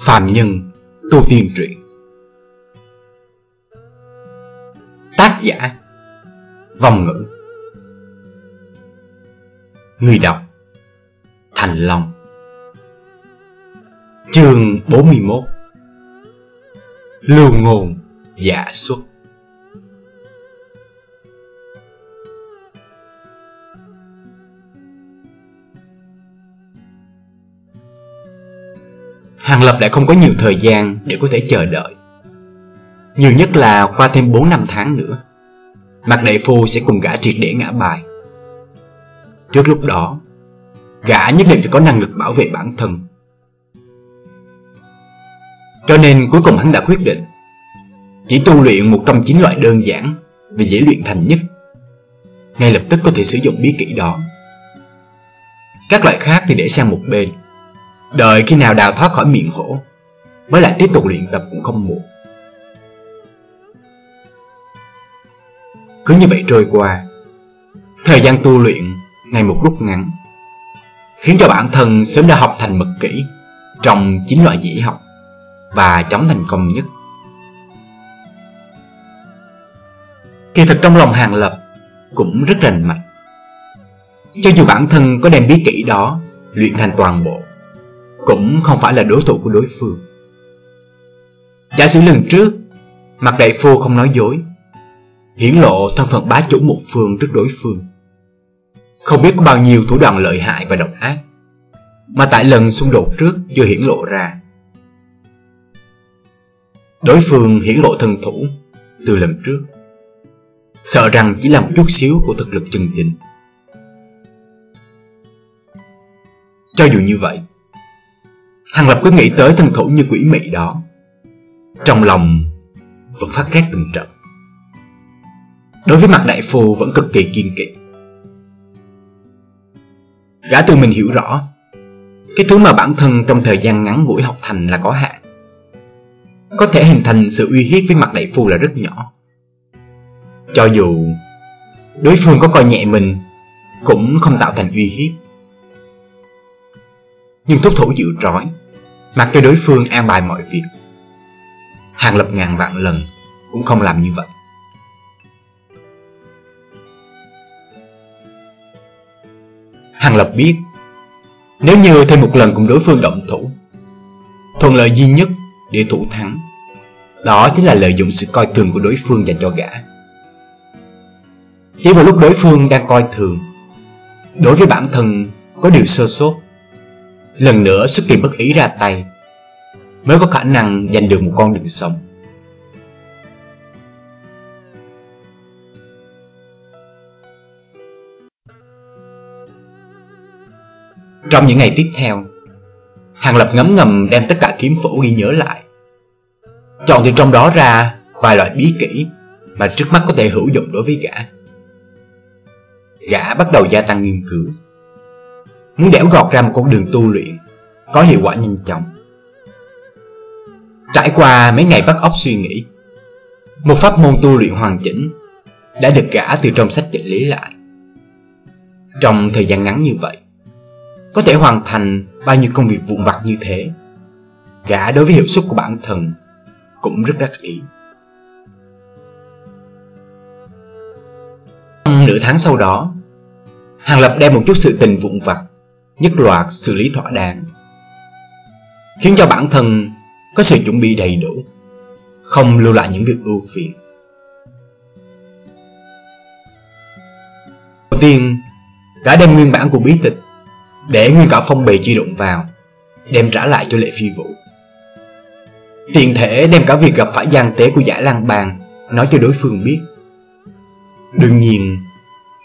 Phạm Nhân Tu Tiên Truyện. Tác giả, Vòng ngữ. Người đọc, Thành Long. Chương 41 Lưu ngôn giả xuất. Thằng Lập lại không có nhiều thời gian để có thể chờ đợi. Nhiều nhất là qua thêm 4 năm tháng nữa, Mạc Đại Phu sẽ cùng gã triệt để ngã bài. Trước lúc đó, Gã nhất định phải có năng lực bảo vệ bản thân. Cho nên cuối cùng hắn đã quyết định, Chỉ tu luyện một trong chín loại đơn giản Và dễ luyện thành nhất. Ngay lập tức có thể sử dụng bí kỹ đó. Các loại khác thì để sang một bên. Đợi khi nào đào thoát khỏi miệng hổ, Mới lại tiếp tục luyện tập cũng không muộn. Cứ như vậy trôi qua, Thời gian tu luyện ngày một lúc ngắn, Khiến cho bản thân sớm đã học thành mật kỹ Trong chín loại dĩ học Và chống thành công nhất. Kỳ thực trong lòng hàng lập Cũng rất rành mạch. Cho dù bản thân có đem bí kỹ đó Luyện thành toàn bộ cũng không phải là đối thủ của đối phương. Giả sử lần trước, mặt đại phu không nói dối, hiển lộ thân phận bá chủ một phương trước đối phương. Không biết có bao nhiêu thủ đoạn lợi hại và độc ác, mà tại lần xung đột trước chưa hiển lộ ra. Đối phương hiển lộ thân thủ từ lần trước, sợ rằng chỉ là một chút xíu của thực lực chân chính. Cho dù như vậy, Hàng Lập cứ nghĩ tới thân thủ như quỷ mị đó. Trong lòng, vẫn phát rét từng trận. Đối với mặt đại phu vẫn cực kỳ kiên kỵ. Gã tự mình hiểu rõ, Cái thứ mà bản thân trong thời gian ngắn ngủi học thành là có hạn. Có thể hình thành sự uy hiếp với mặt đại phu là rất nhỏ. Cho dù đối phương có coi nhẹ mình, Cũng không tạo thành uy hiếp. Nhưng thúc thủ chịu trói Mặc cho đối phương an bài mọi việc. Hàng lập ngàn vạn lần Cũng không làm như vậy. Hàng lập biết Nếu như thêm một lần cùng đối phương động thủ Thuận lợi duy nhất để thủ thắng Đó chính là lợi dụng sự coi thường của đối phương dành cho gã. Chỉ vào lúc đối phương đang coi thường Đối với bản thân có điều sơ sốt, lần nữa xuất kỳ bất ý ra tay mới có khả năng giành được một con đường sống. Trong những ngày tiếp theo, Hàng Lập ngấm ngầm đem tất cả kiếm phủ ghi nhớ lại. Chọn từ trong đó ra vài loại bí kỹ mà trước mắt có thể hữu dụng đối với gã. Gã bắt đầu gia tăng nghiên cứu muốn đẽo gọt ra một con đường tu luyện có hiệu quả nhanh chóng. Trải qua mấy ngày vắt óc suy nghĩ, một pháp môn tu luyện hoàn chỉnh đã được gã từ trong sách chỉnh lý lại. Trong thời gian ngắn như vậy, có thể hoàn thành bao nhiêu công việc vụn vặt như thế, gã đối với hiệu suất của bản thân cũng rất đắc ý. Trong nửa tháng sau đó, Hàng Lập đem một chút sự tình vụn vặt nhất loạt xử lý thỏa đáng, khiến cho bản thân có sự chuẩn bị đầy đủ, không lưu lại những việc ưu phiền. Đầu tiên, gã đem nguyên bản của bí tịch để nguyên cả phong bì chi đụng vào, đem trả lại cho lệ phi vũ. Tiện thể đem cả việc gặp phải gian tế của giải lang bàn nói cho đối phương biết. Đương nhiên,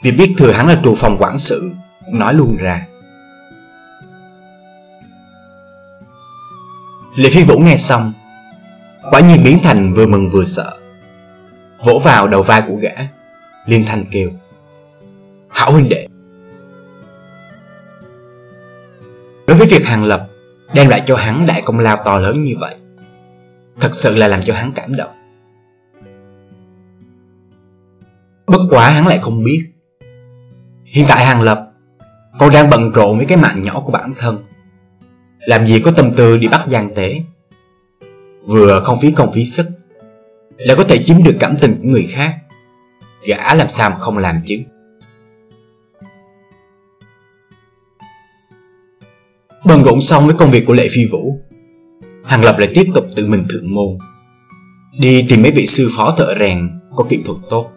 việc biết thừa hắn là trù phòng quản sự, nói luôn ra. Lệ Phi Vũ nghe xong, Quả nhiên biến thành vừa mừng vừa sợ. Vỗ vào đầu vai của gã, Liên thanh kêu, Hảo huynh đệ. Đối với việc Hàng Lập, Đem lại cho hắn đại công lao to lớn như vậy, Thật sự là làm cho hắn cảm động. Bất quá hắn lại không biết, Hiện tại Hàng Lập, Còn đang bận rộn với cái mạng nhỏ của bản thân làm gì có tâm tư đi bắt gian tế? Vừa không phí công phí sức, Lại có thể chiếm được cảm tình của người khác. Gã làm sao mà không làm chứ? Bận rộn xong với công việc của Lệ Phi Vũ, Hàng Lập lại tiếp tục tự mình thượng môn. Đi tìm mấy vị sư phó thợ rèn có kỹ thuật tốt.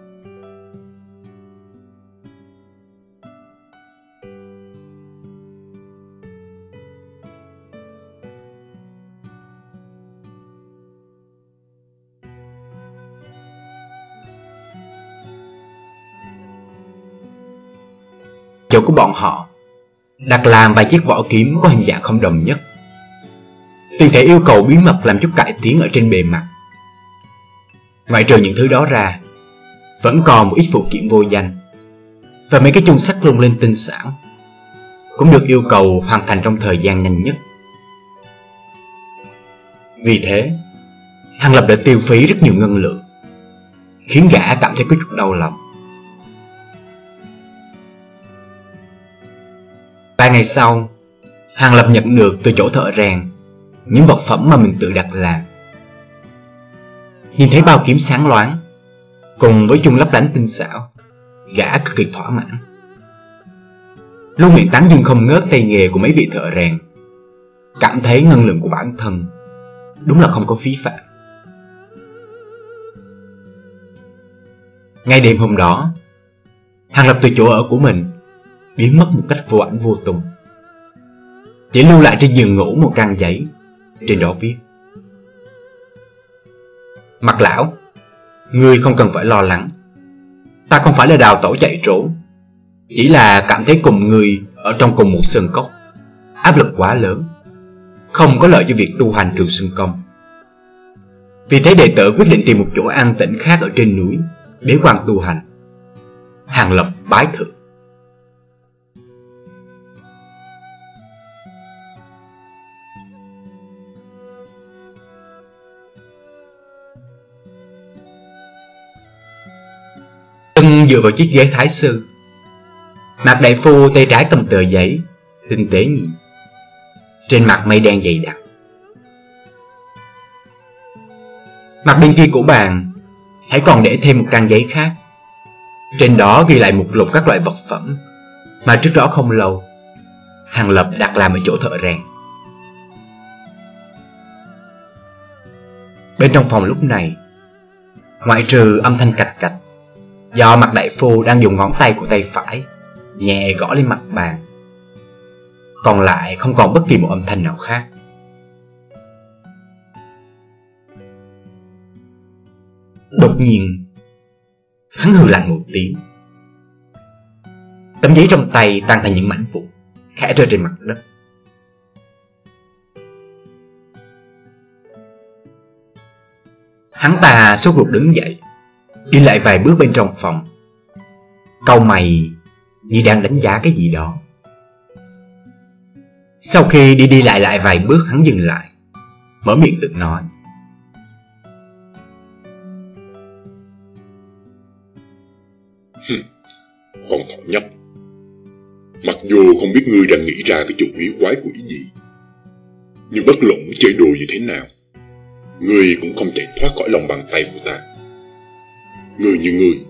Chỗ của bọn họ đặt làm vài chiếc vỏ kiếm có hình dạng không đồng nhất. Tiền thể yêu cầu bí mật làm chút cải tiến ở trên bề mặt. Ngoại trừ những thứ đó ra, vẫn còn một ít phụ kiện vô danh và mấy cái chung sắt lung lên tinh xảo, cũng được yêu cầu hoàn thành trong thời gian nhanh nhất. Vì thế, Hàng Lập đã tiêu phí rất nhiều ngân lượng, Khiến gã cảm thấy có chút đau lòng. Ba ngày sau, Hàng Lập nhận được từ chỗ thợ rèn những vật phẩm mà mình tự đặt làm. Nhìn thấy bao kiếm sáng loáng, cùng với chung lấp lánh tinh xảo, gã cực kỳ thỏa mãn. Luôn miệng tán dương không ngớt tay nghề của mấy vị thợ rèn, cảm thấy ngân lượng của bản thân đúng là không có phí phạm. Ngay đêm hôm đó, Hàng Lập từ chỗ ở của mình biến mất một cách vô ảnh vô tung. Chỉ lưu lại trên giường ngủ một trang giấy, trên đó viết. Mặt lão, ngươi không cần phải lo lắng. Ta không phải là đào tổ chạy trốn, chỉ là cảm thấy cùng người ở trong cùng một sơn cốc, áp lực quá lớn, không có lợi cho việc tu hành trường sinh công. Vì thế đệ tử quyết định tìm một chỗ an tĩnh khác ở trên núi, để quan tu hành. Hàng lập bái thượng. Dựa vào chiếc ghế thái sư. Mặt đại phu tay trái cầm tờ giấy Tinh tế nhìn. Trên mặt mây đen dày đặc. Mặt bên kia của bàn, Hãy còn để thêm một trang giấy khác. Trên đó ghi lại một lục các loại vật phẩm, Mà trước đó không lâu, Hàng Lập đặt làm ở chỗ thợ rèn. Bên trong phòng lúc này, Ngoại trừ âm thanh cạch cạch Do mặt đại phu đang dùng ngón tay của tay phải, Nhẹ gõ lên mặt bàn. Còn lại không còn bất kỳ một âm thanh nào khác. Đột nhiên, Hắn hừ lạnh một tiếng. Tấm giấy trong tay tan thành những mảnh vụn, Khẽ rơi trên mặt đất. Hắn ta sốt ruột đứng dậy Đi lại vài bước bên trong phòng. Câu mày như đang đánh giá cái gì đó. Sau khi đi đi lại lại vài bước, hắn dừng lại, Mở miệng tự nói. Con thỏ nhóc. Mặc dù không biết ngươi đang nghĩ ra cái chủ ý quái quỷ gì, Nhưng bất luận chơi đồ như thế nào, Ngươi cũng không chạy thoát khỏi lòng bàn tay của ta. Người như người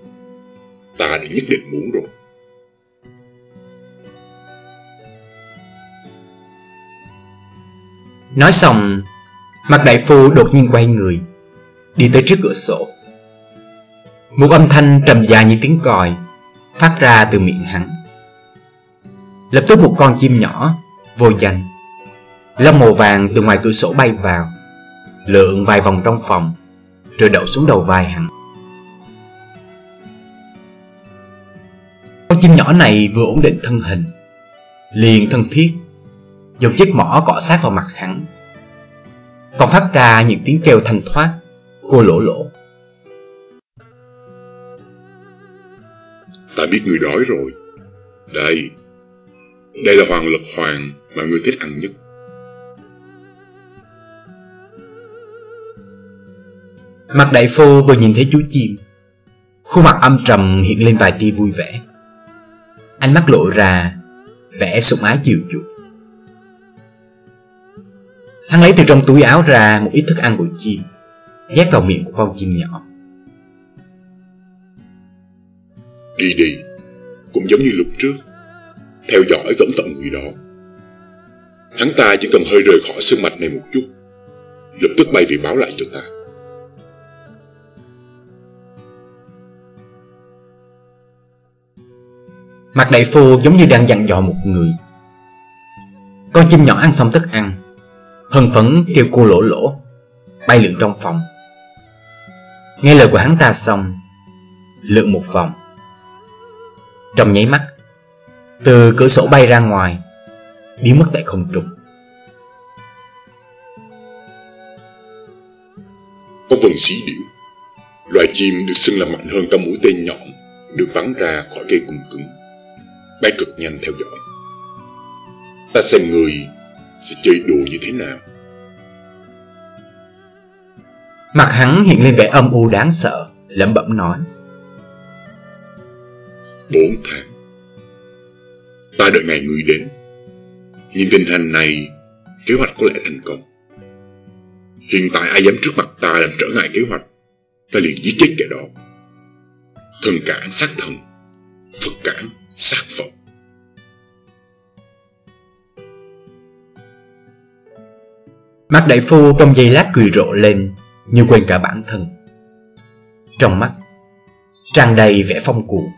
Ta đã nhất định muốn rồi. Nói xong, Mặt đại phu đột nhiên quay người, Đi tới trước cửa sổ. Một âm thanh trầm dài như tiếng còi Phát ra từ miệng hắn. Lập tức một con chim nhỏ Vô danh, Lông màu vàng từ ngoài cửa sổ bay vào, Lượn vài vòng trong phòng, Rồi đậu xuống đầu vai hắn. Con chim nhỏ này vừa ổn định thân hình Liền thân thiết Dùng chiếc mỏ cọ sát vào mặt hắn. Còn phát ra những tiếng kêu thanh thoát Cô lỗ lỗ. Ta biết người đói rồi. Đây Đây là hoàng lực hoàng mà người thích ăn nhất. Mặt đại phu vừa nhìn thấy chú chim Khuôn mặt âm trầm hiện lên vài tia vui vẻ Ánh mắt lộ ra vẻ sủng ái chiều chuộng. Hắn lấy từ trong túi áo ra một ít thức ăn của chim Nhét vào miệng của con chim nhỏ. Đi đi, Cũng giống như lúc trước, Theo dõi cẩn thận người đó. Hắn ta chỉ cần hơi rời khỏi sương mạch này một chút, Lập tức bay về báo lại cho ta. Mặt đại phu giống như đang dặn dò một người. Con chim nhỏ ăn xong thức ăn Hân phấn kêu cô lỗ lỗ, Bay lượn trong phòng. Nghe lời của hắn ta xong, Lượn một vòng. Trong nháy mắt, Từ cửa sổ bay ra ngoài, Biến mất tại không trung. Có vần xí điểu, Loài chim được xưng là mạnh hơn cả mũi tên nhọn, Được bắn ra khỏi cây cung cứng. Bay cực nhanh theo dõi. Ta xem người sẽ chơi đồ như thế nào. Mặt hắn hiện lên vẻ âm u đáng sợ Lẩm bẩm nói. Bốn tháng. Ta đợi ngày người đến. Nhưng tình hình này Kế hoạch có lẽ thành công. Hiện tại ai dám trước mặt ta làm trở ngại kế hoạch Ta liền giết chết kẻ đó. Thần cản sát thần Phật cản sát vọng. Mắt đại phu trong giây lát cười rộ lên, Như quên cả bản thân Trong mắt, tràn đầy vẻ phong cuồng